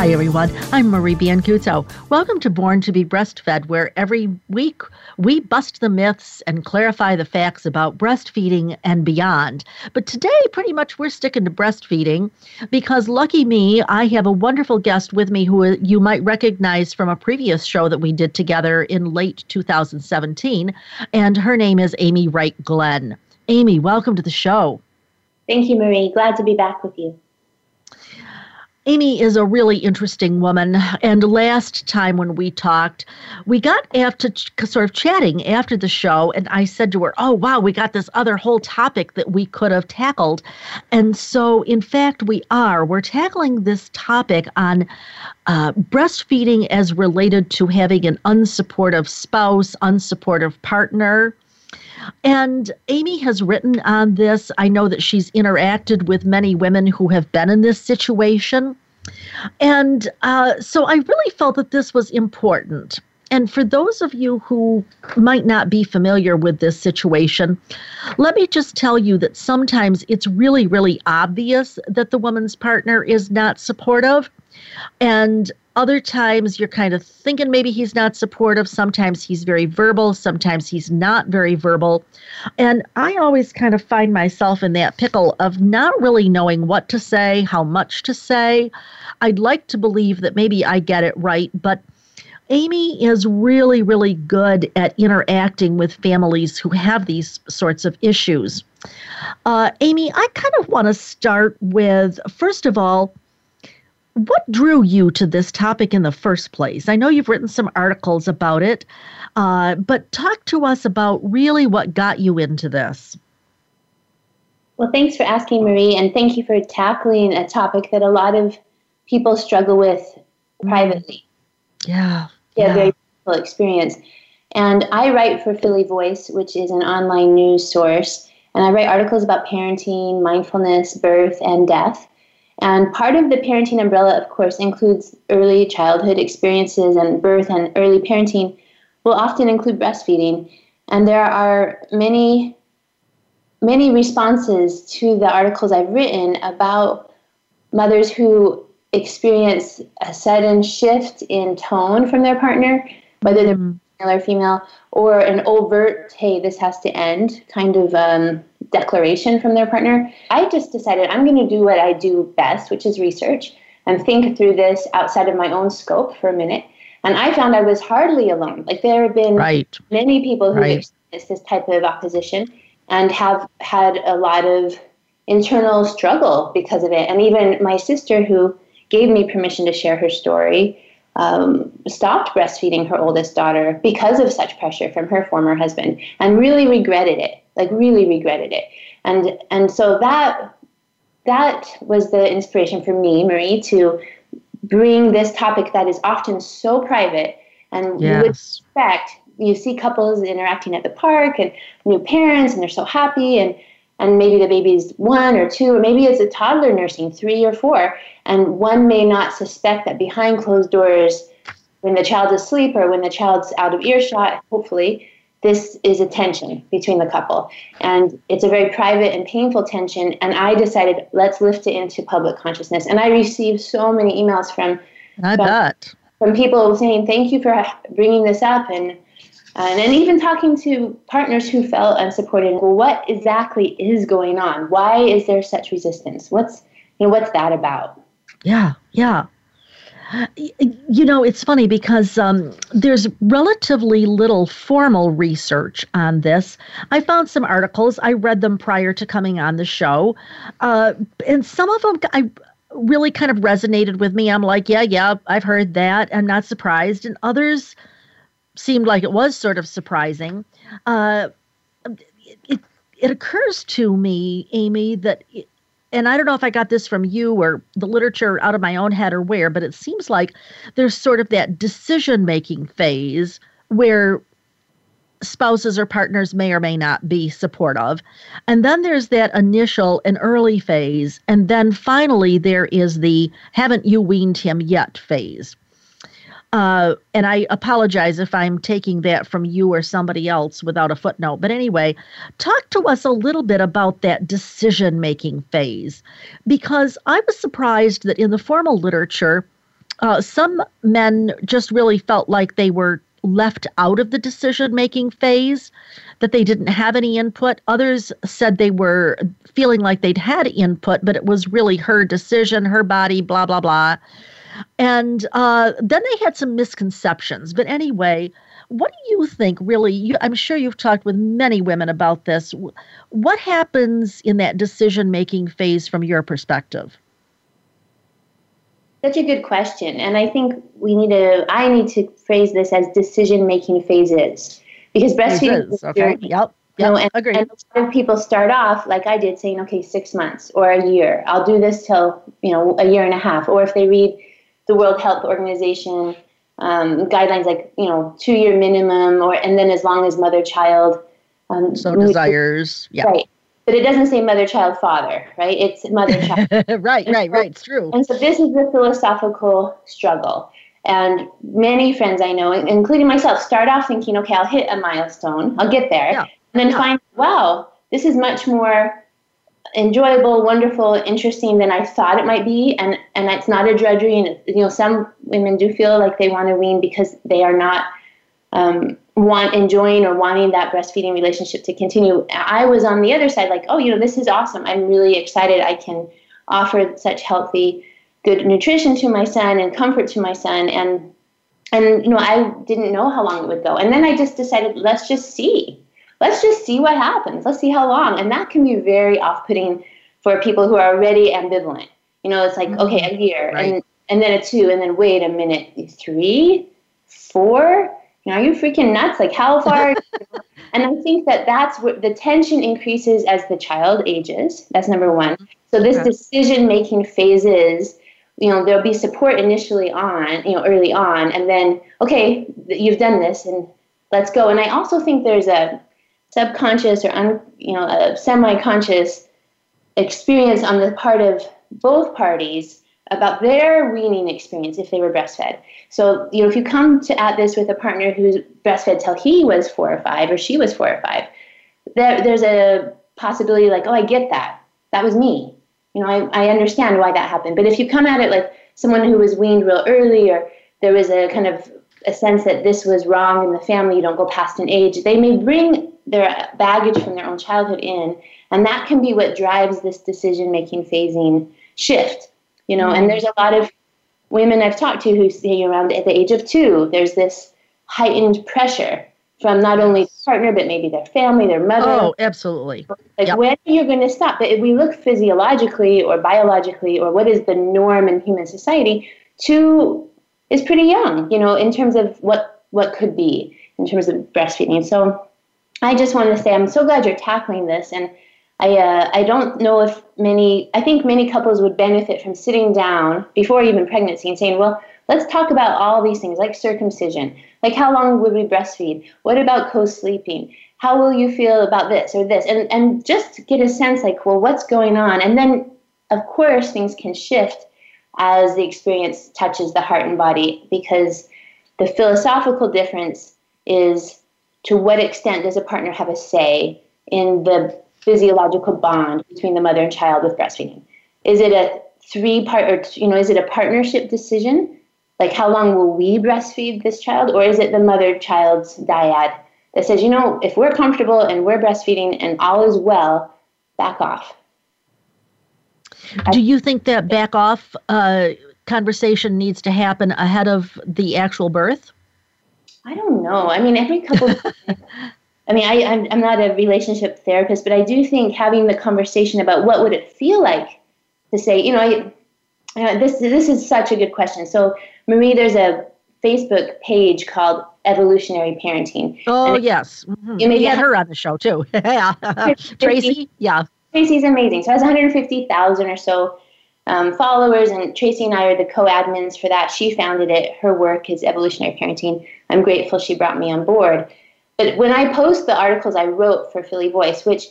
Hi, everyone. I'm Marie Biancuzzo. Welcome to Born to be Breastfed, where every week we bust the myths and clarify the facts about breastfeeding and beyond. But today, pretty much, we're sticking to breastfeeding because, lucky me, I have a wonderful guest with me who you might recognize from a previous show that we did together in late 2017. And her name is Amy Wright Glenn. Amy, welcome to the show. Thank you, Marie. Glad to be back with you. Amy is a really interesting woman. And last time when we talked, we got after sort of chatting after the show, and I said to her, Oh, wow, we got this other whole topic that we could have tackled. And so, in fact, we are. We're tackling this topic on uh, breastfeeding as related to having an unsupportive spouse, unsupportive partner. And Amy has written on this. I know that she's interacted with many women who have been in this situation. And uh, so I really felt that this was important. And for those of you who might not be familiar with this situation, let me just tell you that sometimes it's really, really obvious that the woman's partner is not supportive. And other times you're kind of thinking maybe he's not supportive. Sometimes he's very verbal. Sometimes he's not very verbal. And I always kind of find myself in that pickle of not really knowing what to say, how much to say. I'd like to believe that maybe I get it right, but Amy is really, really good at interacting with families who have these sorts of issues. Uh, Amy, I kind of want to start with first of all, what drew you to this topic in the first place? I know you've written some articles about it, uh, but talk to us about really what got you into this. Well, thanks for asking, Marie, and thank you for tackling a topic that a lot of people struggle with privately. Yeah. Yeah, yeah. very personal experience. And I write for Philly Voice, which is an online news source, and I write articles about parenting, mindfulness, birth, and death. And part of the parenting umbrella, of course, includes early childhood experiences and birth and early parenting will often include breastfeeding. And there are many, many responses to the articles I've written about mothers who experience a sudden shift in tone from their partner, whether they're mm-hmm. male or female, or an overt, hey, this has to end kind of um, declaration from their partner. I just decided I'm going to do what I do best, which is research, and think through this outside of my own scope for a minute. And I found I was hardly alone. Like there have been right. many people who right. experienced this type of opposition and have had a lot of internal struggle because of it. And even my sister, who gave me permission to share her story, um, stopped breastfeeding her oldest daughter because of such pressure from her former husband and really regretted it like really regretted it. And and so that that was the inspiration for me, Marie, to bring this topic that is often so private and yes. you would expect you see couples interacting at the park and new parents and they're so happy and and maybe the baby's one or two or maybe it's a toddler nursing three or four and one may not suspect that behind closed doors when the child is asleep or when the child's out of earshot hopefully this is a tension between the couple. And it's a very private and painful tension. And I decided, let's lift it into public consciousness. And I received so many emails from, I from, bet. from people saying, thank you for bringing this up. And, and then even talking to partners who felt unsupported. Well, what exactly is going on? Why is there such resistance? What's, you know, what's that about? Yeah, yeah. You know, it's funny because um, there's relatively little formal research on this. I found some articles, I read them prior to coming on the show, uh, and some of them I really kind of resonated with me. I'm like, yeah, yeah, I've heard that. I'm not surprised. And others seemed like it was sort of surprising. Uh, it, it, occurs to me, Amy, that and I don't know if I got this from you or the literature out of my own head or where, but it seems like there's sort of that decision making phase where spouses or partners may or may not be supportive. And then there's that initial and early phase. And then finally, there is the haven't you weaned him yet phase. Uh, and I apologize if I'm taking that from you or somebody else without a footnote. But anyway, talk to us a little bit about that decision making phase, because I was surprised that in the formal literature, uh, some men just really felt like they were left out of the decision making phase, that they didn't have any input. Others said they were feeling like they'd had input, but it was really her decision, her body, blah, blah, blah. And uh, then they had some misconceptions. But anyway, what do you think really? You, I'm sure you've talked with many women about this. What happens in that decision making phase from your perspective? Such a good question. And I think we need to, I need to phrase this as decision making phases because breastfeeding is okay. Yep. Yep. You know, and, Agreed. and a lot of people start off like I did, saying, "Okay, six months or a year. I'll do this till you know a year and a half." Or if they read the World Health Organization um, guidelines, like you know two year minimum, or and then as long as mother child. Um, so desires, yeah. Right but it doesn't say mother, child, father, right? It's mother, child. right, right, right. It's true. And so this is the philosophical struggle. And many friends I know, including myself, start off thinking, okay, I'll hit a milestone, I'll get there, yeah. and then yeah. find, wow, this is much more enjoyable, wonderful, interesting than I thought it might be, and and it's not a drudgery. And you know, some women do feel like they want to wean because they are not um, want enjoying or wanting that breastfeeding relationship to continue. I was on the other side, like, oh, you know, this is awesome. I'm really excited. I can offer such healthy, good nutrition to my son and comfort to my son. And and you know, I didn't know how long it would go. And then I just decided, let's just see. Let's just see what happens. Let's see how long. And that can be very off-putting for people who are already ambivalent. You know, it's like, mm-hmm. okay, a year, right. and and then a two, and then wait a minute, three, four you know, are you freaking nuts? Like, how far? and I think that that's what the tension increases as the child ages. That's number one. So this okay. decision making phases, you know, there'll be support initially on, you know, early on, and then okay, you've done this, and let's go. And I also think there's a subconscious or un, you know, a semi-conscious experience on the part of both parties about their weaning experience if they were breastfed. So, you know, if you come to at this with a partner who's breastfed till he was four or five or she was four or five, there, there's a possibility like, oh, I get that. That was me. You know, I, I understand why that happened. But if you come at it like someone who was weaned real early or there was a kind of a sense that this was wrong in the family, you don't go past an age, they may bring their baggage from their own childhood in. And that can be what drives this decision making phasing shift you know, and mm-hmm. there's a lot of women I've talked to who say around at the age of two, there's this heightened pressure from not only the partner, but maybe their family, their mother. Oh, absolutely. Like yep. when you're going to stop. But if we look physiologically or biologically, or what is the norm in human society, two is pretty young, you know, in terms of what what could be in terms of breastfeeding. So I just want to say I'm so glad you're tackling this and I uh, I don't know if many I think many couples would benefit from sitting down before even pregnancy and saying, well, let's talk about all these things like circumcision, like how long would we breastfeed? What about co-sleeping? How will you feel about this or this? And and just get a sense like, well, what's going on? And then of course things can shift as the experience touches the heart and body because the philosophical difference is to what extent does a partner have a say in the physiological bond between the mother and child with breastfeeding? Is it a three part or you know is it a partnership decision? Like how long will we breastfeed this child, or is it the mother child's dyad that says, you know, if we're comfortable and we're breastfeeding and all is well, back off. Do you think that back off uh, conversation needs to happen ahead of the actual birth? I don't know. I mean, every couple I mean, I, I'm, I'm not a relationship therapist, but I do think having the conversation about what would it feel like to say, you know, I, uh, this this is such a good question. So, Marie, there's a Facebook page called Evolutionary Parenting. Oh yes, mm-hmm. you may get her on the show too. yeah, Tracy. Yeah. Tracy's amazing. So has 150,000 or so um, followers, and Tracy and I are the co-admins for that. She founded it. Her work is evolutionary parenting. I'm grateful she brought me on board. But when I post the articles I wrote for Philly Voice, which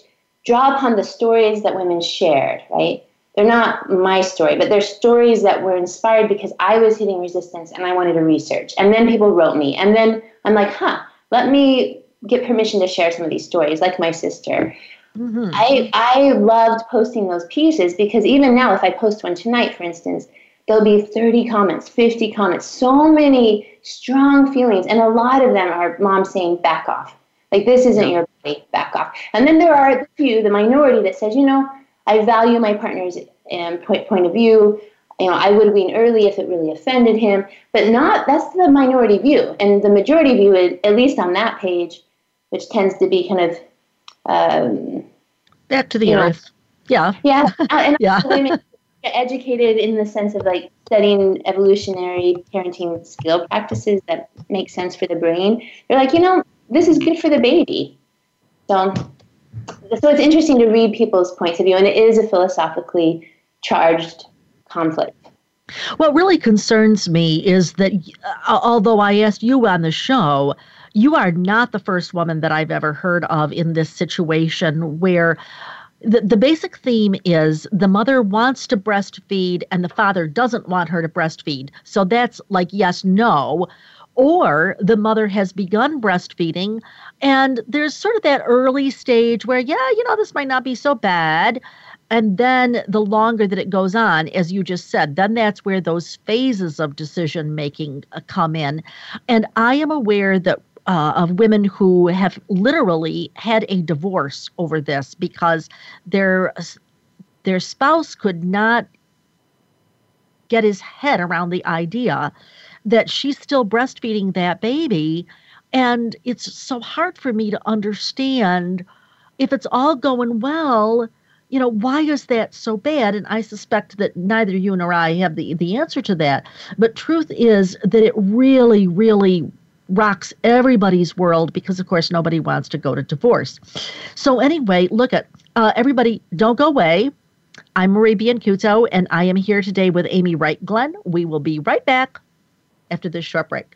draw upon the stories that women shared, right? They're not my story, but they're stories that were inspired because I was hitting resistance and I wanted to research. And then people wrote me. And then I'm like, huh, let me get permission to share some of these stories, like my sister. Mm-hmm. I I loved posting those pieces because even now, if I post one tonight, for instance, there'll be 30 comments, 50 comments, so many strong feelings, and a lot of them are mom saying, back off. Like, this isn't your body, back off. And then there are the few, the minority that says, you know, I value my partner's um, point, point of view. You know, I would wean early if it really offended him, but not, that's the minority view. And the majority view, is, at least on that page, which tends to be kind of um, back to the earth. Know, yeah. Yeah. And yeah educated in the sense of like studying evolutionary parenting skill practices that make sense for the brain. They're like, you know, this is good for the baby. So, so it's interesting to read people's points of view, and it is a philosophically charged conflict. What really concerns me is that uh, although I asked you on the show, you are not the first woman that I've ever heard of in this situation where the, the basic theme is the mother wants to breastfeed and the father doesn't want her to breastfeed. So that's like yes, no. Or the mother has begun breastfeeding and there's sort of that early stage where, yeah, you know, this might not be so bad. And then the longer that it goes on, as you just said, then that's where those phases of decision making uh, come in. And I am aware that uh, of women who have literally had a divorce over this because their their spouse could not get his head around the idea that she's still breastfeeding that baby. And it's so hard for me to understand if it's all going well you know why is that so bad? And i suspect that neither you nor i have the, the answer to that. But truth is that it really really rocks everybody's world because, of course, nobody wants to go to divorce. So, anyway, look at uh, everybody, don't go away. I'm Marie Biancuzzo, and I am here today with Amy Wright Glenn. We will be right back after this short break.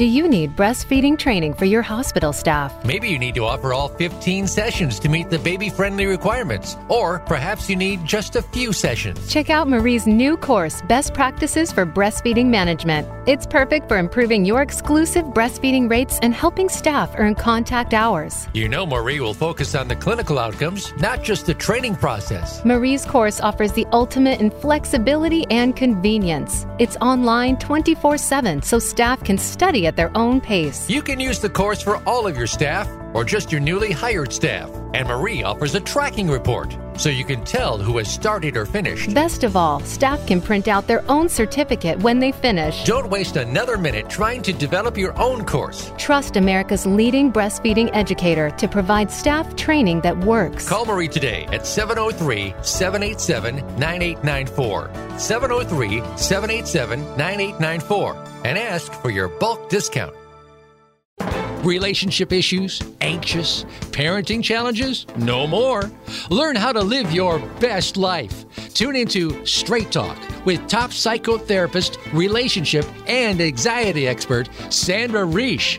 Do you need breastfeeding training for your hospital staff? Maybe you need to offer all 15 sessions to meet the baby friendly requirements, or perhaps you need just a few sessions. Check out Marie's new course, Best Practices for Breastfeeding Management. It's perfect for improving your exclusive breastfeeding rates and helping staff earn contact hours. You know, Marie will focus on the clinical outcomes, not just the training process. Marie's course offers the ultimate in flexibility and convenience. It's online 24 7, so staff can study at their own pace. You can use the course for all of your staff or just your newly hired staff. And Marie offers a tracking report so you can tell who has started or finished. Best of all, staff can print out their own certificate when they finish. Don't waste another minute trying to develop your own course. Trust America's leading breastfeeding educator to provide staff training that works. Call Marie today at 703 787 9894. 703 787 9894 and ask for your bulk discount. Relationship issues? Anxious? Parenting challenges? No more. Learn how to live your best life. Tune into Straight Talk with top psychotherapist, relationship, and anxiety expert Sandra Reish.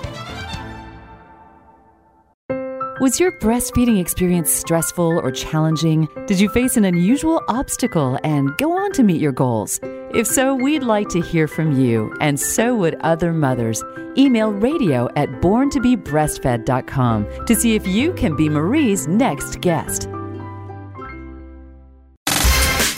Was your breastfeeding experience stressful or challenging? Did you face an unusual obstacle and go on to meet your goals? If so, we'd like to hear from you, and so would other mothers. Email radio at borntobebreastfed.com to see if you can be Marie's next guest.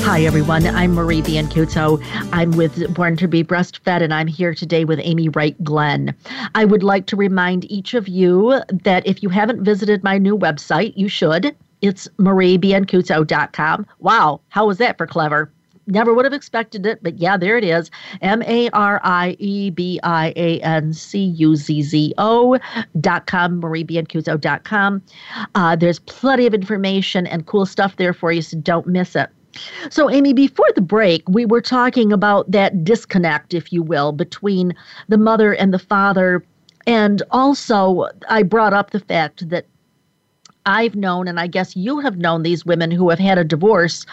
Hi, everyone. I'm Marie Biancuzzo. I'm with Born to be Breastfed, and I'm here today with Amy Wright Glenn. I would like to remind each of you that if you haven't visited my new website, you should. It's mariebiancuzzo.com. Wow, how was that for clever? Never would have expected it, but yeah, there it is. M A R I E B I A N C U Z Z O dot com, mariebiancuzzo dot com. Uh, there's plenty of information and cool stuff there for you, so don't miss it. So, Amy, before the break, we were talking about that disconnect, if you will, between the mother and the father. And also, I brought up the fact that I've known, and I guess you have known these women who have had a divorce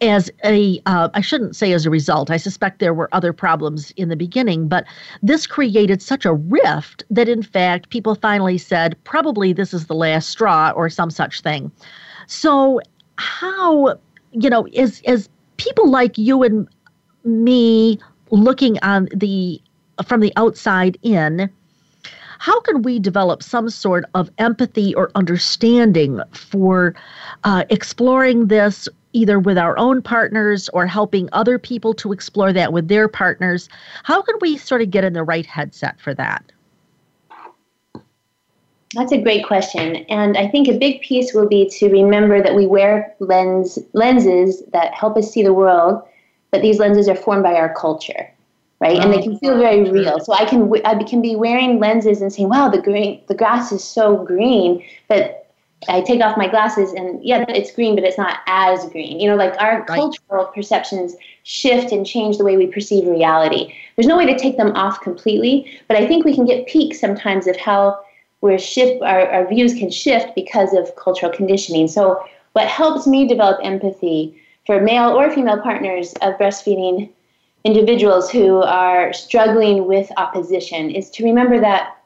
as a uh, I shouldn't say as a result. I suspect there were other problems in the beginning, but this created such a rift that in fact people finally said probably this is the last straw or some such thing. So how you know, as as people like you and me looking on the from the outside in, how can we develop some sort of empathy or understanding for uh, exploring this either with our own partners or helping other people to explore that with their partners? How can we sort of get in the right headset for that? That's a great question. And I think a big piece will be to remember that we wear lens lenses that help us see the world, but these lenses are formed by our culture, right? And they oh. can feel very real. So I can I can be wearing lenses and saying, "Wow, the green the grass is so green," but I take off my glasses and yeah, it's green, but it's not as green. You know, like our right. cultural perceptions shift and change the way we perceive reality. There's no way to take them off completely, but I think we can get peeks sometimes of how where shift our, our views can shift because of cultural conditioning. So what helps me develop empathy for male or female partners of breastfeeding individuals who are struggling with opposition is to remember that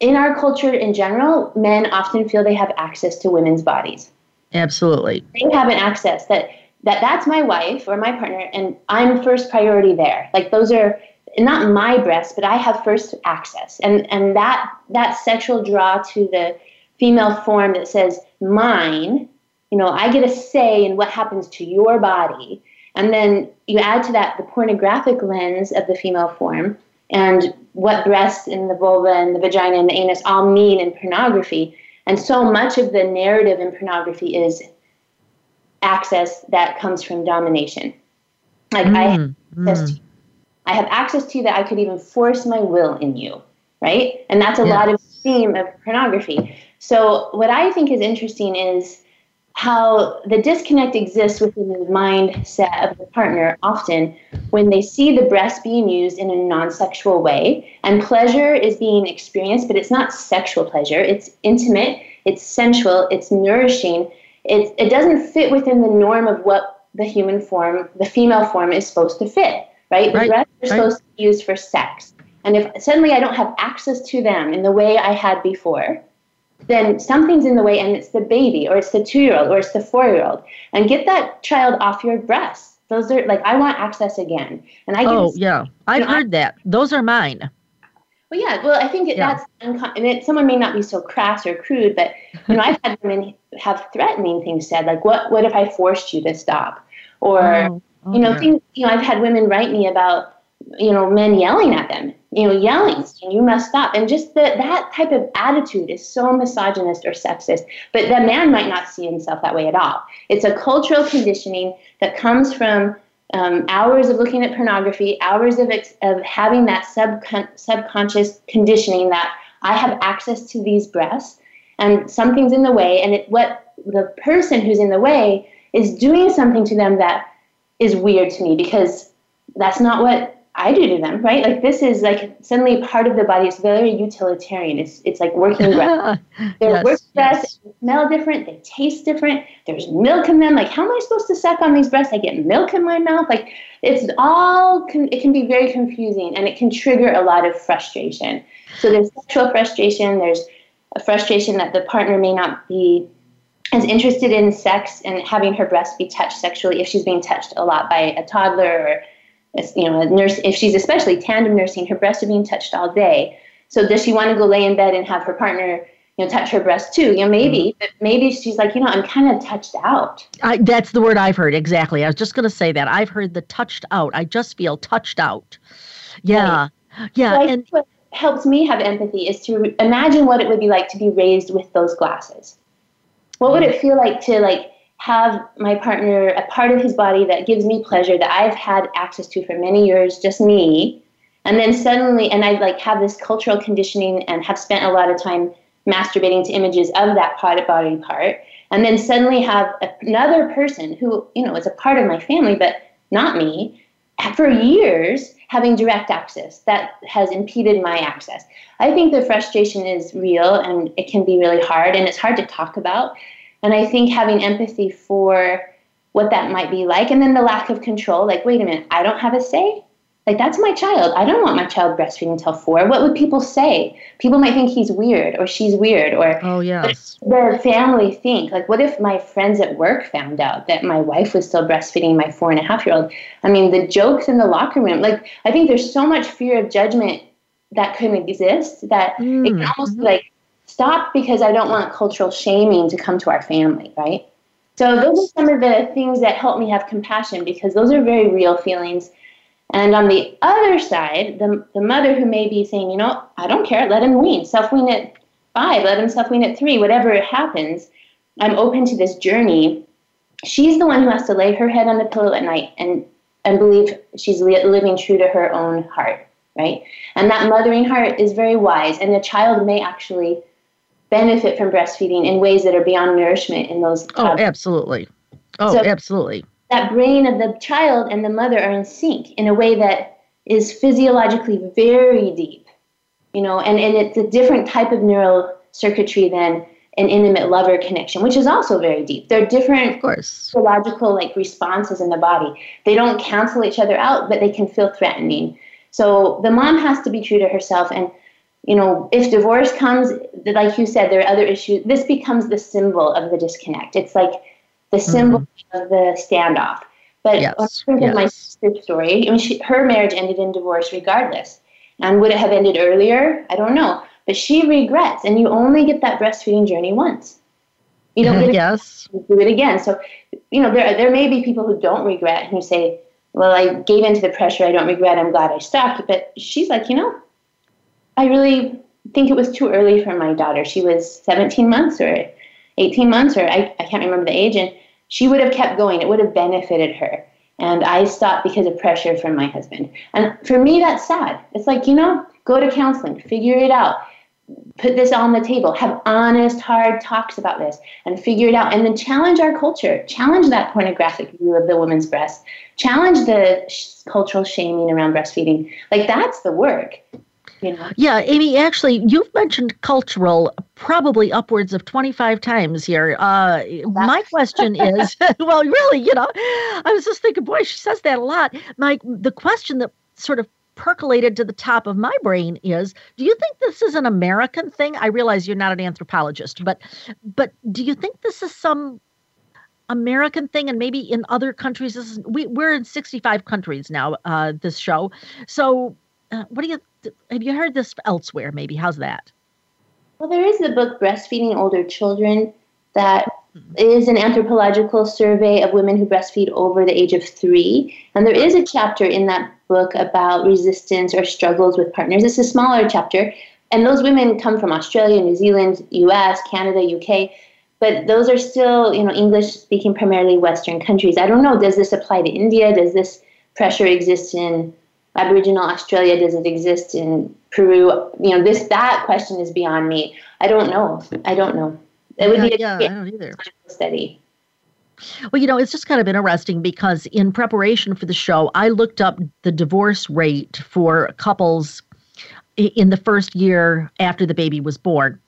in our culture in general, men often feel they have access to women's bodies. Absolutely. They have an access that that that's my wife or my partner and I'm first priority there. Like those are not my breast, but I have first access. And and that that sexual draw to the female form that says mine, you know, I get a say in what happens to your body. And then you add to that the pornographic lens of the female form and what breasts and the vulva and the vagina and the anus all mean in pornography. And so much of the narrative in pornography is access that comes from domination. Like mm, I access mm. I have access to that I could even force my will in you, right? And that's a yeah. lot of theme of pornography. So what I think is interesting is how the disconnect exists within the mindset of the partner often when they see the breast being used in a non-sexual way and pleasure is being experienced but it's not sexual pleasure it's intimate it's sensual it's nourishing it, it doesn't fit within the norm of what the human form the female form is supposed to fit right? The breasts are right. supposed to be used for sex. And if suddenly I don't have access to them in the way I had before, then something's in the way and it's the baby or it's the two year old or it's the four year old. And get that child off your breast. Those are like, I want access again. And I Oh, yeah. I've heard I, that. Those are mine. Well, yeah. Well, I think it, yeah. that's and it, someone may not be so crass or crude, but you know, I've had women have threatening things said, like, "What? What if I forced you to stop?" Or oh. You know, things, you know, I've had women write me about, you know, men yelling at them, you know, yelling, you must stop. And just the, that type of attitude is so misogynist or sexist. But the man might not see himself that way at all. It's a cultural conditioning that comes from um, hours of looking at pornography, hours of, ex- of having that subcon- subconscious conditioning that I have access to these breasts and something's in the way, and it, what the person who's in the way is doing something to them that is weird to me because that's not what I do to them, right? Like this is like suddenly part of the body. It's very utilitarian. It's it's like working breath. They're yes, working breasts. Yes. smell different. They taste different. There's milk in them. Like how am I supposed to suck on these breasts? I get milk in my mouth. Like it's all. It can be very confusing and it can trigger a lot of frustration. So there's sexual frustration. There's a frustration that the partner may not be as interested in sex and having her breast be touched sexually if she's being touched a lot by a toddler or you know, a nurse, if she's especially tandem nursing, her breasts are being touched all day. So does she want to go lay in bed and have her partner, you know, touch her breast too? You know, maybe, mm-hmm. but maybe she's like, you know, I'm kind of touched out. I, that's the word I've heard. Exactly. I was just going to say that. I've heard the touched out. I just feel touched out. Yeah. Right. Yeah. So and what helps me have empathy is to imagine what it would be like to be raised with those glasses. What would it feel like to like have my partner a part of his body that gives me pleasure that I've had access to for many years, just me. And then suddenly, and I like have this cultural conditioning and have spent a lot of time masturbating to images of that part body part. And then suddenly have another person who, you know, is a part of my family, but not me, for years having direct access that has impeded my access. I think the frustration is real and it can be really hard and it's hard to talk about. And I think having empathy for what that might be like, and then the lack of control like, wait a minute, I don't have a say? Like, that's my child. I don't want my child breastfeeding until four. What would people say? People might think he's weird or she's weird or oh, yes. the family think. Like, what if my friends at work found out that my wife was still breastfeeding my four and a half year old? I mean, the jokes in the locker room. Like, I think there's so much fear of judgment that couldn't exist that mm. it can almost mm-hmm. like stop because I don't want cultural shaming to come to our family, right? So those are some of the things that help me have compassion because those are very real feelings. And on the other side, the, the mother who may be saying, you know, I don't care, let him wean, self wean at five, let him self wean at three, whatever happens, I'm open to this journey. She's the one who has to lay her head on the pillow at night and, and believe she's li- living true to her own heart, right? And that mothering heart is very wise, and the child may actually benefit from breastfeeding in ways that are beyond nourishment in those. Oh, um, absolutely. Oh, so absolutely. That brain of the child and the mother are in sync in a way that is physiologically very deep, you know, and, and it's a different type of neural circuitry than an intimate lover connection, which is also very deep. There are different of course. physiological like responses in the body. They don't cancel each other out, but they can feel threatening. So the mom has to be true to herself and you know, if divorce comes, like you said, there are other issues. This becomes the symbol of the disconnect. It's like the mm-hmm. symbol mm-hmm. of the standoff. But yes. think yes. of my sister's story. I mean, she, her marriage ended in divorce regardless. And would it have ended earlier? I don't know. But she regrets, and you only get that breastfeeding journey once. You don't get yes. do it again. So, you know, there there may be people who don't regret who say, "Well, I gave in to the pressure. I don't regret. I'm glad I stopped." But she's like, you know, I really think it was too early for my daughter. She was 17 months or 18 months, or I, I can't remember the age, and she would have kept going. It would have benefited her. And I stopped because of pressure from my husband. And for me, that's sad. It's like, you know, go to counseling, figure it out, put this on the table, have honest, hard talks about this, and figure it out. And then challenge our culture, challenge that pornographic view of the woman's breast, challenge the sh- cultural shaming around breastfeeding. Like, that's the work. You know? Yeah, Amy, actually, you've mentioned cultural probably upwards of 25 times here. Uh, my question is well, really, you know, I was just thinking, boy, she says that a lot. My The question that sort of percolated to the top of my brain is do you think this is an american thing i realize you're not an anthropologist but but do you think this is some american thing and maybe in other countries this is, we, we're in 65 countries now uh, this show so uh, what do you have you heard this elsewhere? Maybe how's that? Well, there is the book Breastfeeding Older Children that mm-hmm. is an anthropological survey of women who breastfeed over the age of three. And there is a chapter in that book about resistance or struggles with partners. It's a smaller chapter. And those women come from Australia, New Zealand, US, Canada, UK. but those are still, you know, English speaking primarily Western countries. I don't know, does this apply to India? Does this pressure exist in Aboriginal Australia? doesn't exist in Peru? You know, this that question is beyond me. I don't know. I don't know. It would yeah, be a yeah, I don't either. study. Well, you know, it's just kind of interesting because in preparation for the show, I looked up the divorce rate for couples in the first year after the baby was born.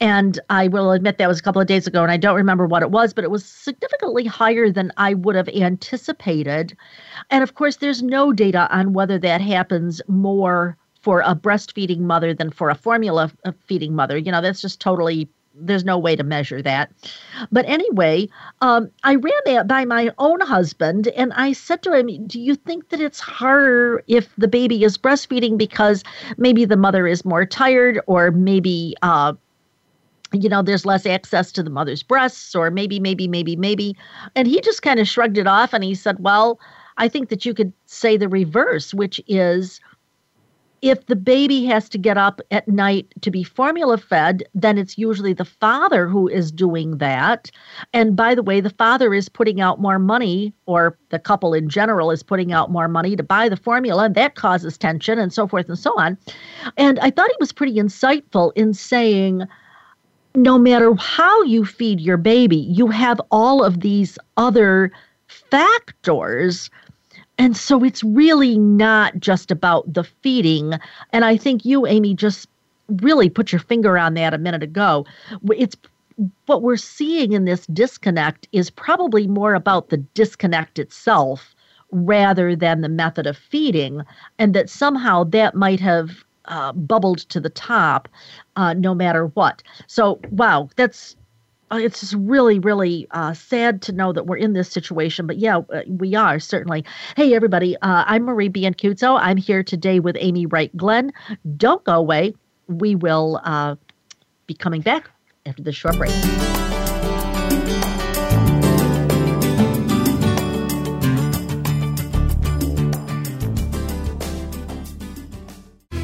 And I will admit that was a couple of days ago, and I don't remember what it was, but it was significantly higher than I would have anticipated. And of course, there's no data on whether that happens more for a breastfeeding mother than for a formula feeding mother. You know, that's just totally there's no way to measure that. But anyway, um, I ran that by my own husband and I said to him, Do you think that it's harder if the baby is breastfeeding because maybe the mother is more tired or maybe, uh, you know, there's less access to the mother's breasts or maybe, maybe, maybe, maybe. And he just kind of shrugged it off and he said, Well, I think that you could say the reverse, which is, if the baby has to get up at night to be formula fed, then it's usually the father who is doing that. And by the way, the father is putting out more money, or the couple in general is putting out more money to buy the formula, and that causes tension and so forth and so on. And I thought he was pretty insightful in saying, no matter how you feed your baby, you have all of these other factors and so it's really not just about the feeding. And I think you, Amy, just really put your finger on that a minute ago. It's what we're seeing in this disconnect is probably more about the disconnect itself rather than the method of feeding, and that somehow that might have uh, bubbled to the top uh, no matter what. So, wow, that's uh, it's just really, really uh, sad to know that we're in this situation. But yeah, uh, we are certainly. Hey, everybody, uh, I'm Marie Biancuzzo. I'm here today with Amy Wright Glenn. Don't go away. We will uh, be coming back after this short break.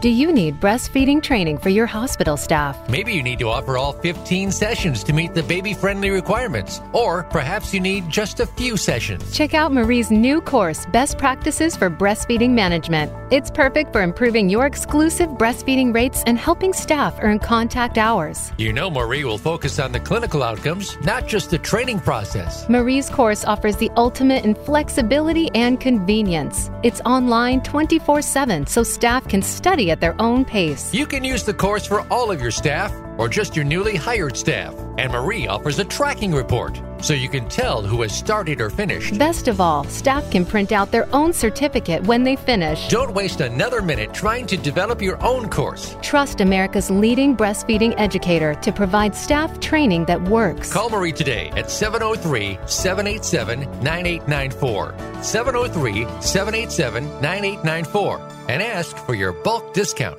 Do you need breastfeeding training for your hospital staff? Maybe you need to offer all 15 sessions to meet the baby friendly requirements. Or perhaps you need just a few sessions. Check out Marie's new course, Best Practices for Breastfeeding Management. It's perfect for improving your exclusive breastfeeding rates and helping staff earn contact hours. You know, Marie will focus on the clinical outcomes, not just the training process. Marie's course offers the ultimate in flexibility and convenience. It's online 24 7 so staff can study at their own pace. You can use the course for all of your staff or just your newly hired staff. And Marie offers a tracking report so you can tell who has started or finished. Best of all, staff can print out their own certificate when they finish. Don't waste another minute trying to develop your own course. Trust America's leading breastfeeding educator to provide staff training that works. Call Marie today at 703 787 9894. 703 787 9894 and ask for your bulk discount.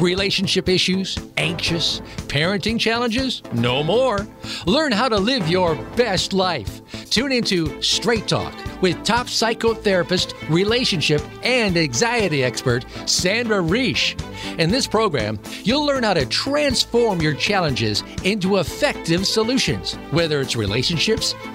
Relationship issues? Anxious? Parenting challenges? No more. Learn how to live your best life. Tune into Straight Talk with top psychotherapist, relationship, and anxiety expert Sandra Reish. In this program, you'll learn how to transform your challenges into effective solutions, whether it's relationships,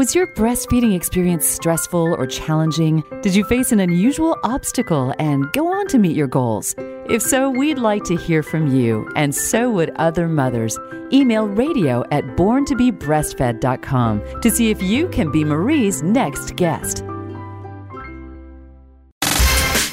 Was your breastfeeding experience stressful or challenging? Did you face an unusual obstacle and go on to meet your goals? If so, we'd like to hear from you, and so would other mothers. Email radio at borntobebreastfed.com to see if you can be Marie's next guest.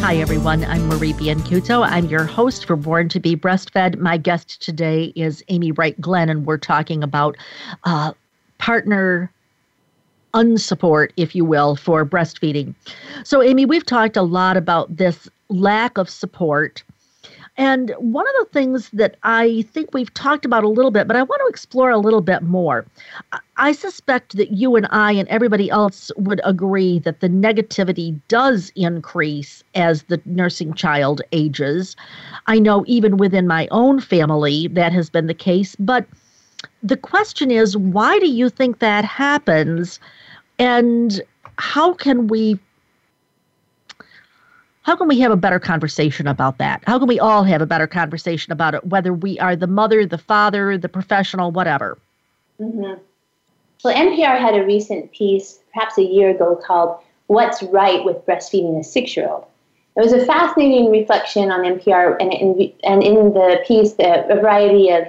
Hi, everyone. I'm Marie Biancuzzo. I'm your host for Born to be Breastfed. My guest today is Amy Wright Glenn, and we're talking about uh, partner unsupport, if you will, for breastfeeding. So, Amy, we've talked a lot about this lack of support and one of the things that I think we've talked about a little bit, but I want to explore a little bit more. I suspect that you and I and everybody else would agree that the negativity does increase as the nursing child ages. I know even within my own family that has been the case, but the question is why do you think that happens? And how can we how can we have a better conversation about that? How can we all have a better conversation about it, whether we are the mother, the father, the professional, whatever? Mm-hmm. Well, NPR had a recent piece, perhaps a year ago, called What's Right with Breastfeeding a Six Year Old. It was a fascinating reflection on NPR, and in, and in the piece, a variety of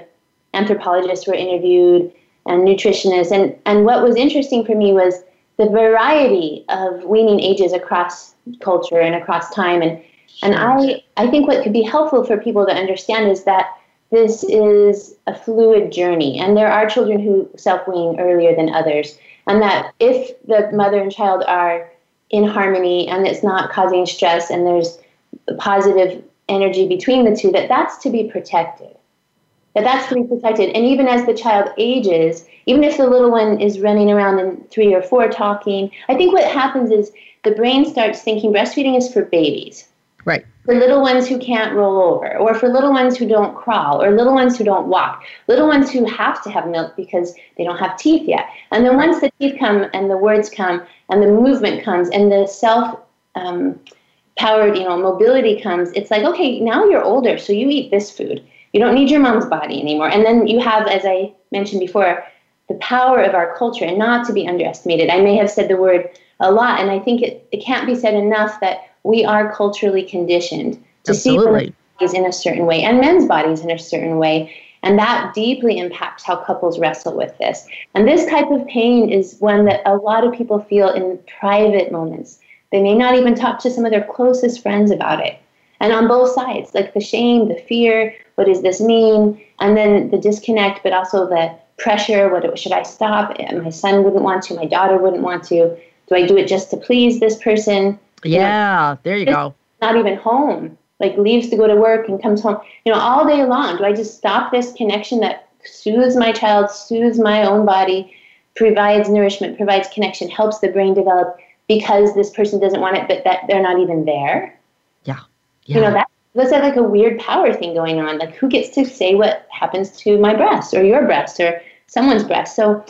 anthropologists were interviewed and nutritionists. And, and what was interesting for me was the variety of weaning ages across culture and across time. And and I I think what could be helpful for people to understand is that this is a fluid journey, and there are children who self wean earlier than others, and that if the mother and child are in harmony and it's not causing stress and there's positive energy between the two, that that's to be protected. That that's to be protected. And even as the child ages, even if the little one is running around in three or four talking, I think what happens is the brain starts thinking breastfeeding is for babies. Right. For little ones who can't roll over, or for little ones who don't crawl, or little ones who don't walk, little ones who have to have milk because they don't have teeth yet. And then once the teeth come and the words come and the movement comes and the self um, powered, you know, mobility comes, it's like, okay, now you're older, so you eat this food. You don't need your mom's body anymore. And then you have, as I mentioned before, the power of our culture and not to be underestimated. I may have said the word a lot. And I think it, it can't be said enough that we are culturally conditioned to Absolutely. see bodies in a certain way and men's bodies in a certain way. And that deeply impacts how couples wrestle with this. And this type of pain is one that a lot of people feel in private moments. They may not even talk to some of their closest friends about it. And on both sides, like the shame, the fear, what does this mean? And then the disconnect, but also the pressure, what should I stop? My son wouldn't want to, my daughter wouldn't want to. Do I do it just to please this person? Yeah, you know, there you go. Not even home, like leaves to go to work and comes home, you know, all day long. Do I just stop this connection that soothes my child, soothes my own body, provides nourishment, provides connection, helps the brain develop because this person doesn't want it, but that they're not even there? Yeah. yeah. You know, that that's like a weird power thing going on. Like who gets to say what happens to my breast or your breast or someone's breast? So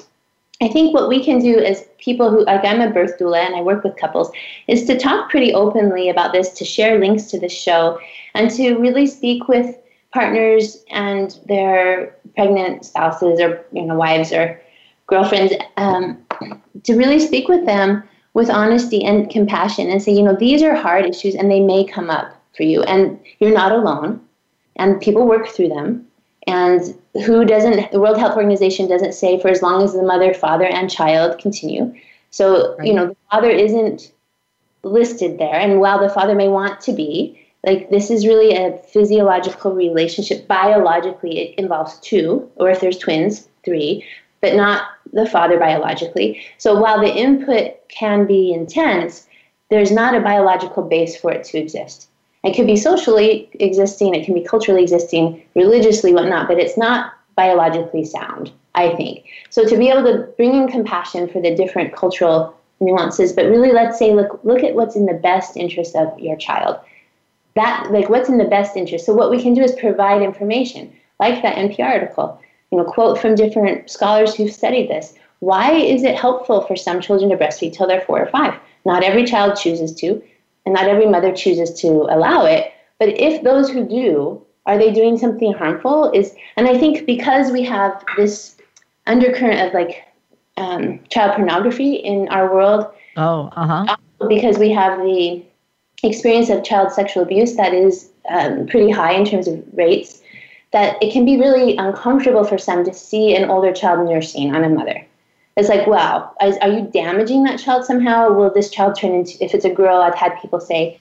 I think what we can do as people who, like I'm a birth doula and I work with couples, is to talk pretty openly about this, to share links to this show, and to really speak with partners and their pregnant spouses or you know wives or girlfriends, um, to really speak with them with honesty and compassion and say, you know, these are hard issues and they may come up for you, and you're not alone, and people work through them. And who doesn't, the World Health Organization doesn't say for as long as the mother, father, and child continue. So, right. you know, the father isn't listed there. And while the father may want to be, like this is really a physiological relationship. Biologically, it involves two, or if there's twins, three, but not the father biologically. So while the input can be intense, there's not a biological base for it to exist. It could be socially existing, it can be culturally existing, religiously, whatnot, but it's not biologically sound, I think. So to be able to bring in compassion for the different cultural nuances, but really let's say, look, look at what's in the best interest of your child. That like what's in the best interest. So what we can do is provide information, like that NPR article, you know, quote from different scholars who've studied this. Why is it helpful for some children to breastfeed till they're four or five? Not every child chooses to, and not every mother chooses to allow it. But if those who do, are they doing something harmful? Is and I think because we have this undercurrent of like um, child pornography in our world. Oh, uh huh. Because we have the experience of child sexual abuse that is um, pretty high in terms of rates. That it can be really uncomfortable for some to see an older child nursing on a mother. It's like, wow, is, are you damaging that child somehow? Will this child turn into, if it's a girl, I've had people say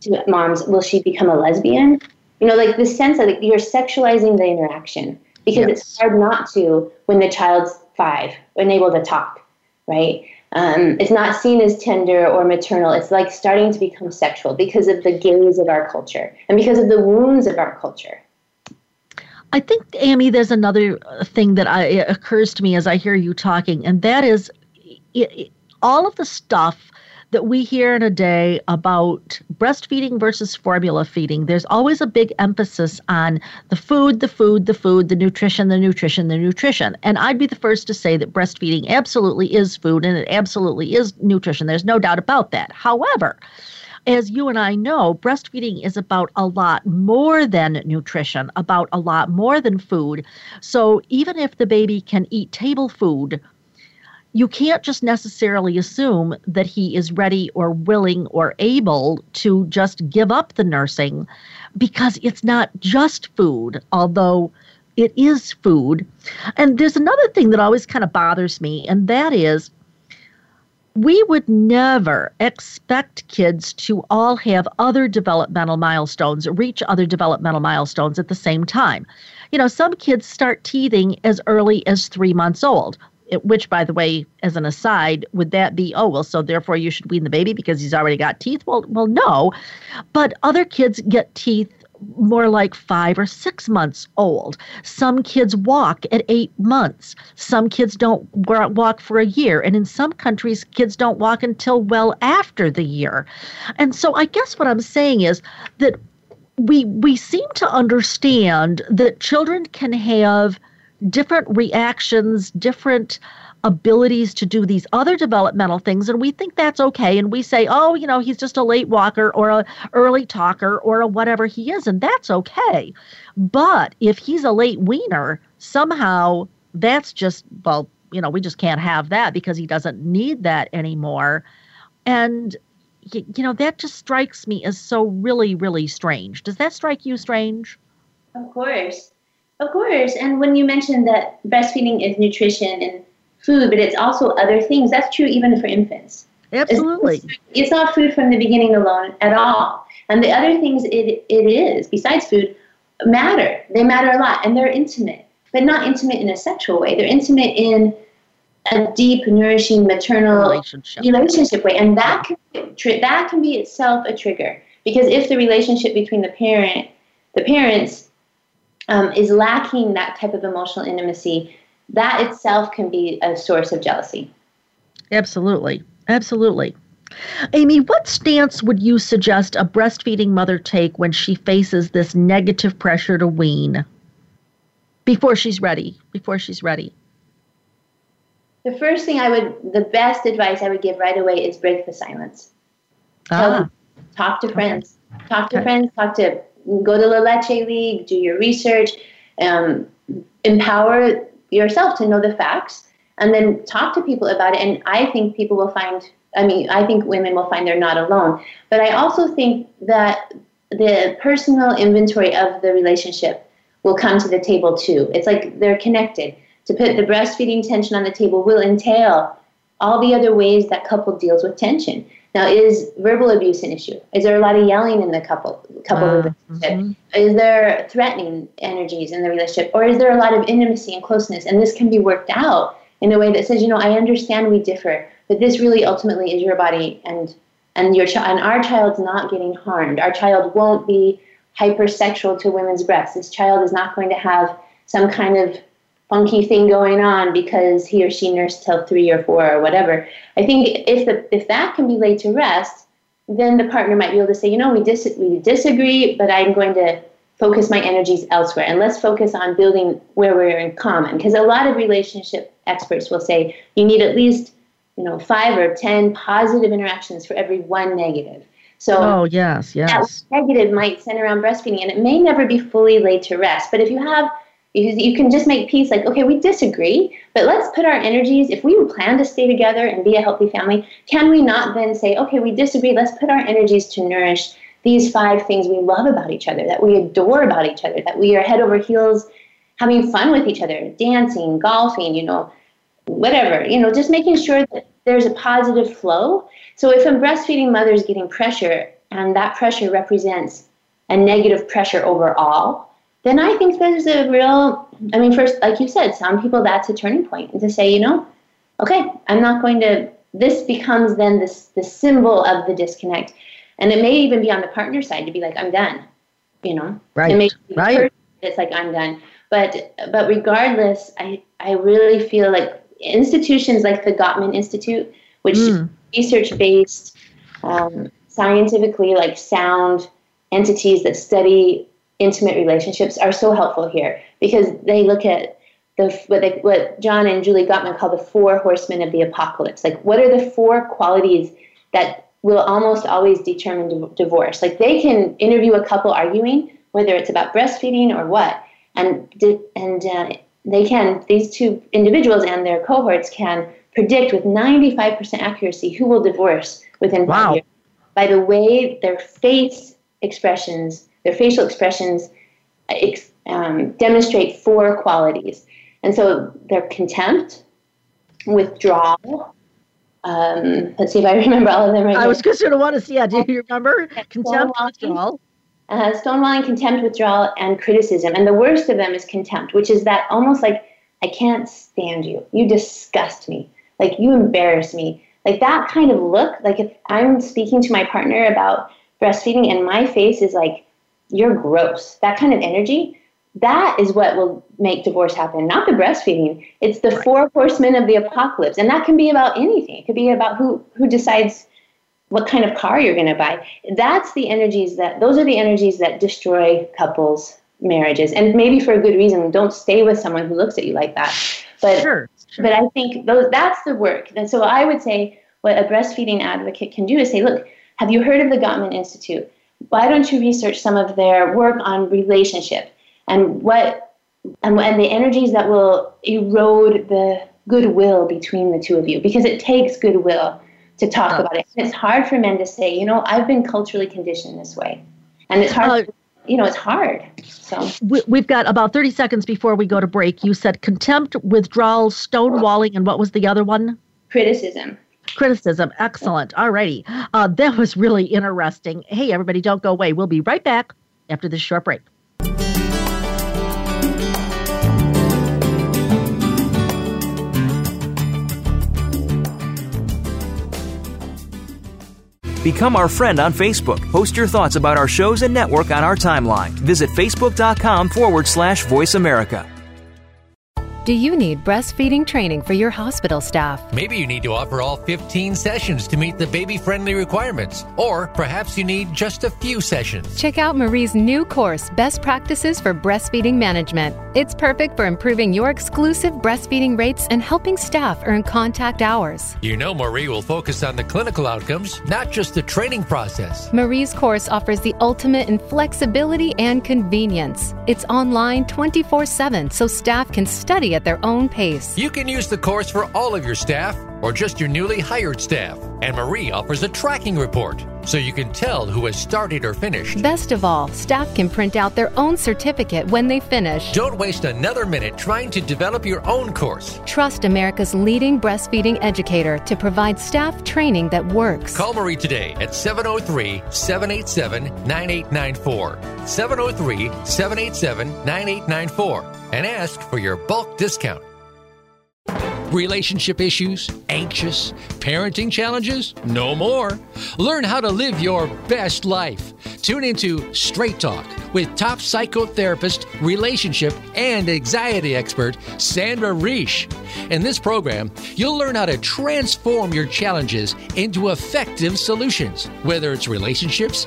to moms, will she become a lesbian? You know, like the sense that like, you're sexualizing the interaction because yes. it's hard not to when the child's five and able to talk, right? Um, it's not seen as tender or maternal. It's like starting to become sexual because of the gaze of our culture and because of the wounds of our culture. I think, Amy, there's another uh, thing that I, occurs to me as I hear you talking, and that is it, all of the stuff that we hear in a day about breastfeeding versus formula feeding, there's always a big emphasis on the food, the food, the food, the nutrition, the nutrition, the nutrition. And I'd be the first to say that breastfeeding absolutely is food and it absolutely is nutrition. There's no doubt about that. However, as you and I know, breastfeeding is about a lot more than nutrition, about a lot more than food. So even if the baby can eat table food, you can't just necessarily assume that he is ready or willing or able to just give up the nursing because it's not just food, although it is food. And there's another thing that always kind of bothers me, and that is we would never expect kids to all have other developmental milestones, reach other developmental milestones at the same time. You know, some kids start teething as early as three months old. which, by the way, as an aside, would that be, oh, well, so therefore you should wean the baby because he's already got teeth? Well, well, no. But other kids get teeth more like five or six months old. Some kids walk at eight months. Some kids don't walk for a year. And in some countries, kids don't walk until well after the year. And so I guess what I'm saying is that we we seem to understand that children can have different reactions, different abilities to do these other developmental things and we think that's okay and we say oh you know he's just a late walker or a early talker or a whatever he is and that's okay. But if he's a late weaner somehow that's just well you know we just can't have that because he doesn't need that anymore. And you know that just strikes me as so really really strange. Does that strike you strange? Of course. Of course. And when you mentioned that breastfeeding is nutrition and food, but it's also other things. That's true even for infants. Absolutely. It's, it's, not food from the beginning alone at all. And the other things it, it is, besides food, matter. They matter a lot. And they're intimate, but not intimate in a sexual way. They're intimate in a deep, nourishing, maternal relationship, relationship way. And that can, that can be itself a trigger. Because if the relationship between the parent, the parents, um, is lacking that type of emotional intimacy, that itself can be a source of jealousy. Absolutely. Absolutely. Amy, what stance would you suggest a breastfeeding mother take when she faces this negative pressure to wean? Before she's ready. Before she's ready. The first thing I would, the best advice I would give right away is break the silence. Ah. talk to friends. Okay. Talk to okay. friends. Talk to, go to La Leche League, do your research, um, empower yourself to know the facts and then talk to people about it. And I think people will find, I mean, I think women will find they're not alone. But I also think that the personal inventory of the relationship will come to the table too. It's like they're connected. To put the breastfeeding tension on the table will entail all the other ways that couple deals with tension. Now, is verbal abuse an issue? Is there a lot of yelling in the couple couple uh, relationship? Mm-hmm. Is there threatening energies in the relationship, or is there a lot of intimacy and closeness? And this can be worked out in a way that says, you know, I understand we differ, but this really ultimately is your body, and and your child, and our child's not getting harmed. Our child won't be hypersexual to women's breasts. This child is not going to have some kind of funky thing going on because he or she nursed till three or four or whatever. I think if the if that can be laid to rest, then the partner might be able to say, you know, we dis- we disagree, but I'm going to focus my energies elsewhere and let's focus on building where we're in common. Because a lot of relationship experts will say you need at least you know five or ten positive interactions for every one negative. So oh yes yes. that negative might center around breastfeeding and it may never be fully laid to rest. But if you have you can just make peace like okay we disagree but let's put our energies if we plan to stay together and be a healthy family can we not then say okay we disagree let's put our energies to nourish these five things we love about each other, that we adore about each other, that we are head over heels having fun with each other, dancing, golfing, you know, whatever, you know, just making sure that there's a positive flow. So if a breastfeeding mother is getting pressure and that pressure represents a negative pressure overall, then I think there's a real, I mean, first, like you said, some people that's a turning point and to say, you know, okay, I'm not going to, this becomes then this, the symbol of the disconnect. And it may even be on the partner side to be like, I'm done, you know? Right. It may be right. It's like, I'm done. But, but regardless, I, I really feel like institutions like the Gottman Institute, which mm. research based, um, scientifically like sound entities that study intimate relationships are so helpful here because they look at the what, they, what John and Julie Gottman call the four horsemen of the apocalypse. Like, what are the four qualities that will almost always determine divorce. Like they can interview a couple arguing, whether it's about breastfeeding or what, and and uh, they can these two individuals and their cohorts can predict with 95% accuracy who will divorce within wow. five years by the way their face expressions, their facial expressions ex, um, demonstrate four qualities. And so their contempt, withdrawal, um, let's see if I remember all of them right I was just going to want to see. Yeah, do you remember? Contempt, withdrawal. Uh, stonewalling, contempt, withdrawal, and criticism. And the worst of them is contempt, which is that almost like, I can't stand you. You disgust me. Like, you embarrass me. Like, that kind of look, like if I'm speaking to my partner about breastfeeding and my face is like, you're gross, that kind of energy, that is what will make divorce happen, not the breastfeeding. It's the four horsemen of the apocalypse. And that can be about anything. It could be about who, who decides what kind of car you're going to buy. That's the energies that, those are the energies that destroy couples' marriages. And maybe for a good reason. Don't stay with someone who looks at you like that. But, sure, sure. but I think those, that's the work. And so I would say what a breastfeeding advocate can do is say, look, have you heard of the Gottman Institute? Why don't you research some of their work on relationship? and what and, and the energies that will erode the goodwill between the two of you because it takes goodwill to talk about it. And it's hard for men to say, you know, I've been culturally conditioned this way. And it's hard, uh, you know, it's hard. So we've got about 30 seconds before we go to break. You said contempt, withdrawal, stonewalling, and what was the other one? Criticism. Criticism. Excellent. All righty. Uh, that was really interesting. Hey, everybody, don't go away. We'll be right back after this short break. Become our friend on Facebook. Post your thoughts about our shows and network on our timeline. Visit facebook.com forward slash voice America. Do you need breastfeeding training for your hospital staff? Maybe you need to offer all 15 sessions to meet the baby friendly requirements, or perhaps you need just a few sessions. Check out Marie's new course, Best Practices for Breastfeeding Management. It's perfect for improving your exclusive breastfeeding rates and helping staff earn contact hours. You know, Marie will focus on the clinical outcomes, not just the training process. Marie's course offers the ultimate in flexibility and convenience. It's online 24 7 so staff can study at their own pace. You can use the course for all of your staff or just your newly hired staff. And Marie offers a tracking report so you can tell who has started or finished. Best of all, staff can print out their own certificate when they finish. Don't waste another minute trying to develop your own course. Trust America's leading breastfeeding educator to provide staff training that works. Call Marie today at 703 787 9894. 703 787 9894 and ask for your bulk discount. Relationship issues? Anxious? Parenting challenges? No more. Learn how to live your best life. Tune into Straight Talk with top psychotherapist, relationship, and anxiety expert Sandra Reish. In this program, you'll learn how to transform your challenges into effective solutions, whether it's relationships,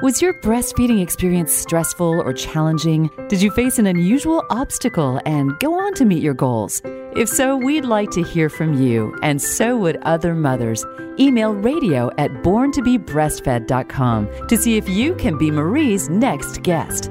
Was your breastfeeding experience stressful or challenging? Did you face an unusual obstacle and go on to meet your goals? If so, we'd like to hear from you, and so would other mothers. Email radio at borntobebreastfed.com to see if you can be Marie's next guest.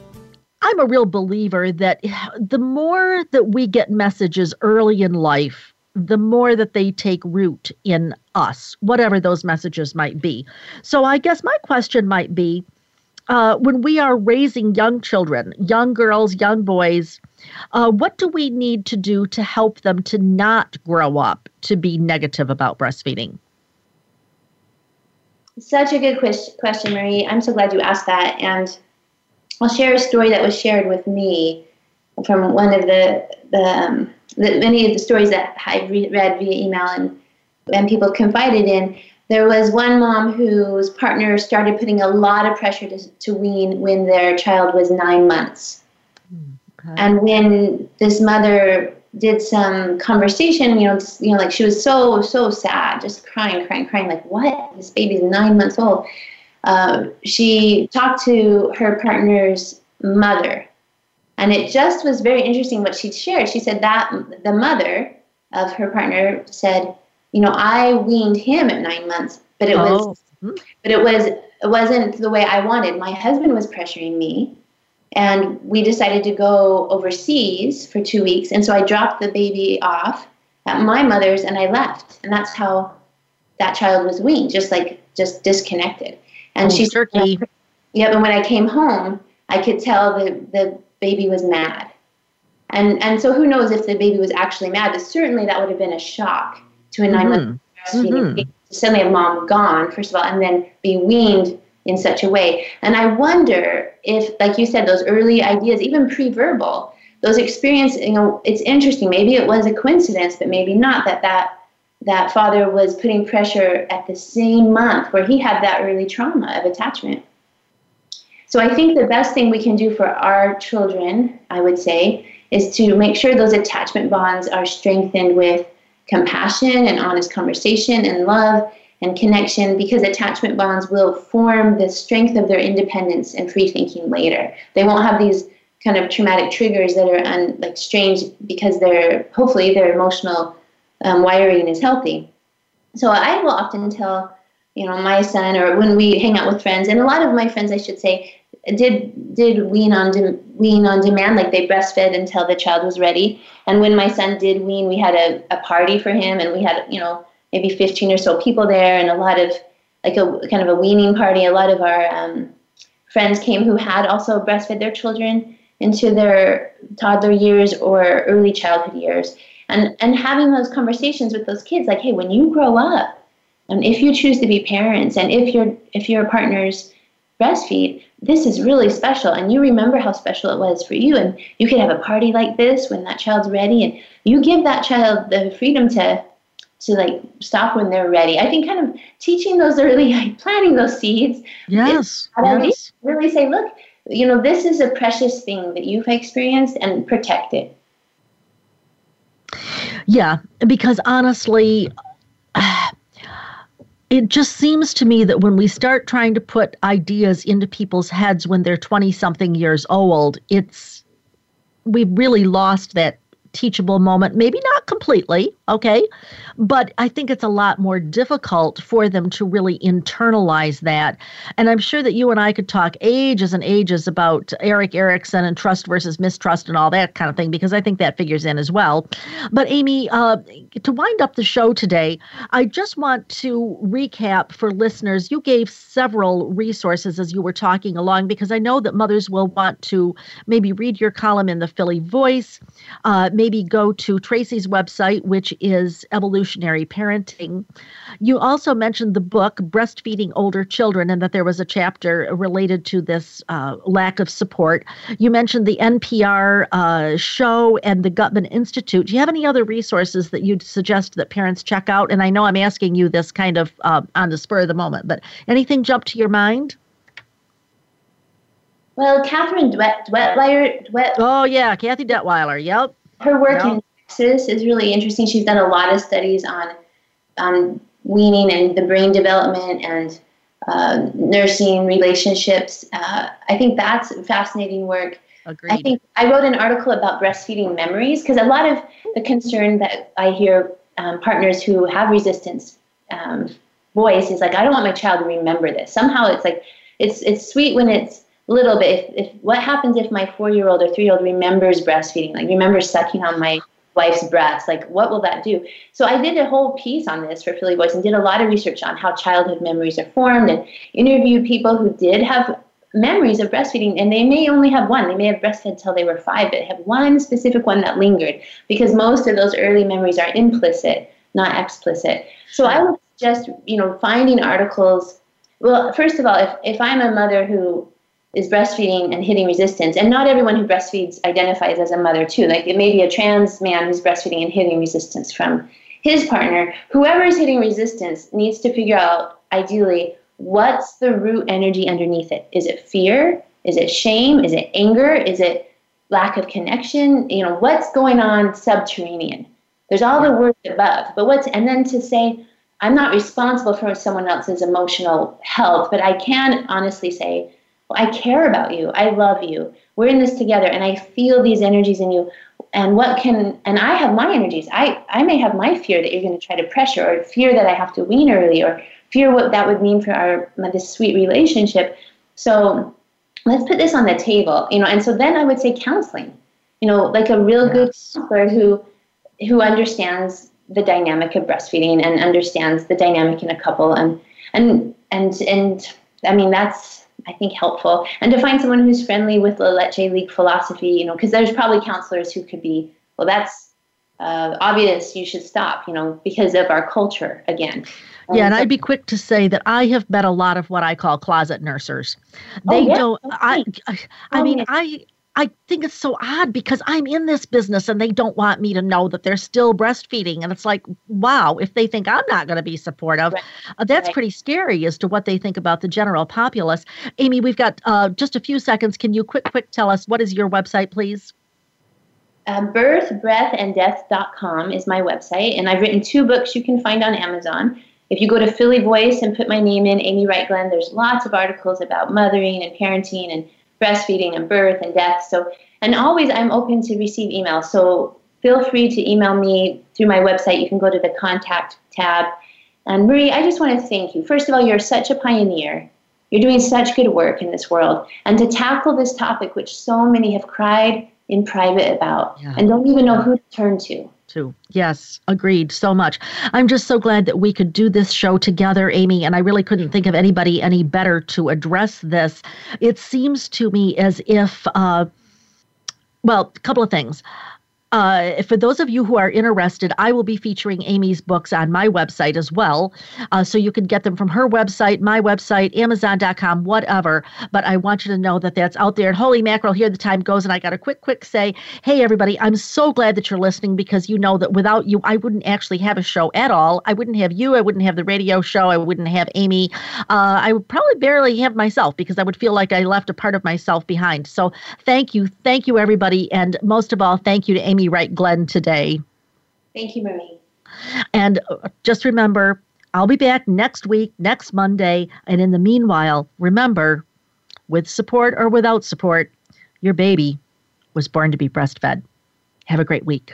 I'm a real believer that the more that we get messages early in life, the more that they take root in us, whatever those messages might be. So I guess my question might be uh, when we are raising young children, young girls, young boys, uh, what do we need to do to help them to not grow up to be negative about breastfeeding? Such a good question, Marie. I'm so glad you asked that. And I'll share a story that was shared with me from one of the, the, um, the many of the stories that I've re- read via email and, and people confided in. There was one mom whose partner started putting a lot of pressure to, to wean when their child was nine months. Okay. And when this mother did some conversation, you know, you know, like she was so so sad, just crying, crying, crying, like what? This baby's nine months old. Uh, she talked to her partner's mother. And it just was very interesting what she shared. She said that the mother of her partner said, you know, I weaned him at nine months, but it oh. was but it was it wasn't the way I wanted. My husband was pressuring me and we decided to go overseas for two weeks. And so I dropped the baby off at my mother's and I left. And that's how that child was weaned, just like just disconnected. And oh, she turkey. Yeah, but when I came home, I could tell the the baby was mad. And and so who knows if the baby was actually mad, but certainly that would have been a shock to a nine month mm-hmm. mm-hmm. Suddenly a mom gone, first of all, and then be weaned in such a way. And I wonder if, like you said, those early ideas, even pre-verbal, those experiences, you know, it's interesting. Maybe it was a coincidence, but maybe not that that that father was putting pressure at the same month where he had that early trauma of attachment. So I think the best thing we can do for our children, I would say, is to make sure those attachment bonds are strengthened with compassion and honest conversation and love and connection because attachment bonds will form the strength of their independence and free thinking later. They won't have these kind of traumatic triggers that are un, like strange because they're hopefully their emotional um, wiring is healthy. So I will often tell, you know, my son or when we hang out with friends, and a lot of my friends, I should say, did did wean on de- wean on demand, like they breastfed until the child was ready. And when my son did wean, we had a, a party for him, and we had you know maybe 15 or so people there, and a lot of like a kind of a weaning party. A lot of our um, friends came who had also breastfed their children into their toddler years or early childhood years, and and having those conversations with those kids, like, hey, when you grow up, and if you choose to be parents, and if your if your partners breastfeed, this is really special. And you remember how special it was for you. And you could have a party like this when that child's ready. And you give that child the freedom to to like stop when they're ready. I think kind of teaching those early, like planting those seeds. Yes. yes. Really say, look, you know, this is a precious thing that you've experienced and protect it. Yeah, because honestly, it just seems to me that when we start trying to put ideas into people's heads when they're 20 something years old, it's we've really lost that teachable moment. Maybe not completely, okay? But I think it's a lot more difficult for them to really internalize that. And I'm sure that you and I could talk ages and ages about Erik Erikson and trust versus mistrust and all that kind of thing, because I think that figures in as well. But Amy, uh, to wind up the show today, I just want to recap for listeners. You gave several resources as you were talking along, because I know that mothers will want to maybe read your column in the Philly Voice, uh, maybe go to Tracy's website, which is Evolutionary Parenting. You also mentioned the book Breastfeeding Older Children and that there was a chapter related to this uh, lack of support. You mentioned the NPR uh, show and the Gottman Institute. Do you have any other resources that you'd suggest that parents check out? And I know I'm asking you this kind of uh, on the spur of the moment, but anything jump to your mind? Well, Katherine Dwet, Dwetweiler. Dwet, oh, yeah, Kathy Dettwyler. Yep her work in Texas is really interesting. She's done a lot of studies on on weaning and the brain development and uh, nursing relationships. Uh, I think that's fascinating work. Agreed. I think I wrote an article about breastfeeding memories because a lot of the concern that I hear um, partners who have resistance um, voice is like, I don't want my child to remember this. Somehow it's like, it's it's sweet when it's little bit. If, if what happens if my four year old or three year old remembers breastfeeding, like remembers sucking on my wife's breasts, like what will that do? So I did a whole piece on this for Philly Voice and did a lot of research on how childhood memories are formed and interviewed people who did have memories of breastfeeding and they may only have one they may have breastfed till they were five but have one specific one that lingered because most of those early memories are implicit not explicit so i would just you know finding articles well first of all if, if i'm a mother who is breastfeeding and hitting resistance. And not everyone who breastfeeds identifies as a mother, too. Like it may be a trans man who's breastfeeding and hitting resistance from his partner. Whoever is hitting resistance needs to figure out, ideally, what's the root energy underneath it. Is it fear? Is it shame? Is it anger? Is it lack of connection? You know, what's going on subterranean? There's all the words above, but what's, and then to say, I'm not responsible for someone else's emotional health, but I can honestly say, I care about you. I love you. We're in this together and I feel these energies in you. And what can and I have my energies. I, I may have my fear that you're going to try to pressure or fear that I have to wean early or fear what that would mean for our this sweet relationship. So let's put this on the table, you know, and so then I would say counseling. You know, like a real yes. good counselor who who understands the dynamic of breastfeeding and understands the dynamic in a couple and and and and I mean that's I think helpful. And to find someone who's friendly with the Leche League philosophy, you know, because there's probably counselors who could be, well, that's uh, obvious, you should stop, you know, because of our culture again. Um, yeah, and I'd be quick to say that I have met a lot of what I call closet nursers. They oh, yeah? don't. I, I, I oh, mean. I I think it's so odd because I'm in this business and they don't want me to know that they're still breastfeeding. And it's like, wow, if they think I'm not going to be supportive, right. uh, that's right. pretty scary as to what they think about the general populace. Amy, we've got uh, just a few seconds. Can you quick, quick tell us what is your website, please? Uh, birthbreathanddeath.com is my website, and I've written two books you can find on Amazon. If you go to Philly Voice and put my name in, Amy Wright Glenn, there's lots of articles about mothering and parenting and breastfeeding and birth and death. So, and always I'm open to receive emails. So feel free to email me through my website. You can go to the contact tab. And Marie, I just want to thank you. First of all, you're such a pioneer You're doing such good work in this world. And to tackle this topic, which so many have cried in private about yeah. and don't even know who to turn to. To. Yes, agreed so much. I'm just so glad that we could do this show together, Amy, and I really couldn't think of anybody any better to address this. It seems to me as if, uh, well, a couple of things. Uh, for those of you who are interested, I will be featuring Amy's books on my website as well. Uh, so you can get them from her website, my website, Amazon.com, whatever. But I want you to know that that's out there. And holy mackerel, here the time goes. And I got a quick, quick say, hey, everybody, I'm so glad that you're listening because you know that without you, I wouldn't actually have a show at all. I wouldn't have you. I wouldn't have the radio show. I wouldn't have Amy. Uh, I would probably barely have myself because I would feel like I left a part of myself behind. So thank you. Thank you, everybody. And most of all, thank you to Amy Wright Glenn today. Thank you, Marie. And uh, just remember, I'll be back next week, next Monday. And in the meanwhile, remember, with support or without support, your baby was born to be breastfed. Have a great week.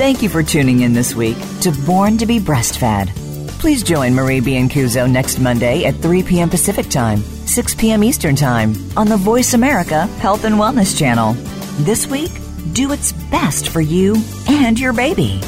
Thank you for tuning in this week to Born to be Breastfed. Please join Marie Biancuzzo next Monday at 3 p.m. Pacific Time, 6 p.m. Eastern Time on the Voice America Health and Wellness Channel. This week, do its best for you and your baby.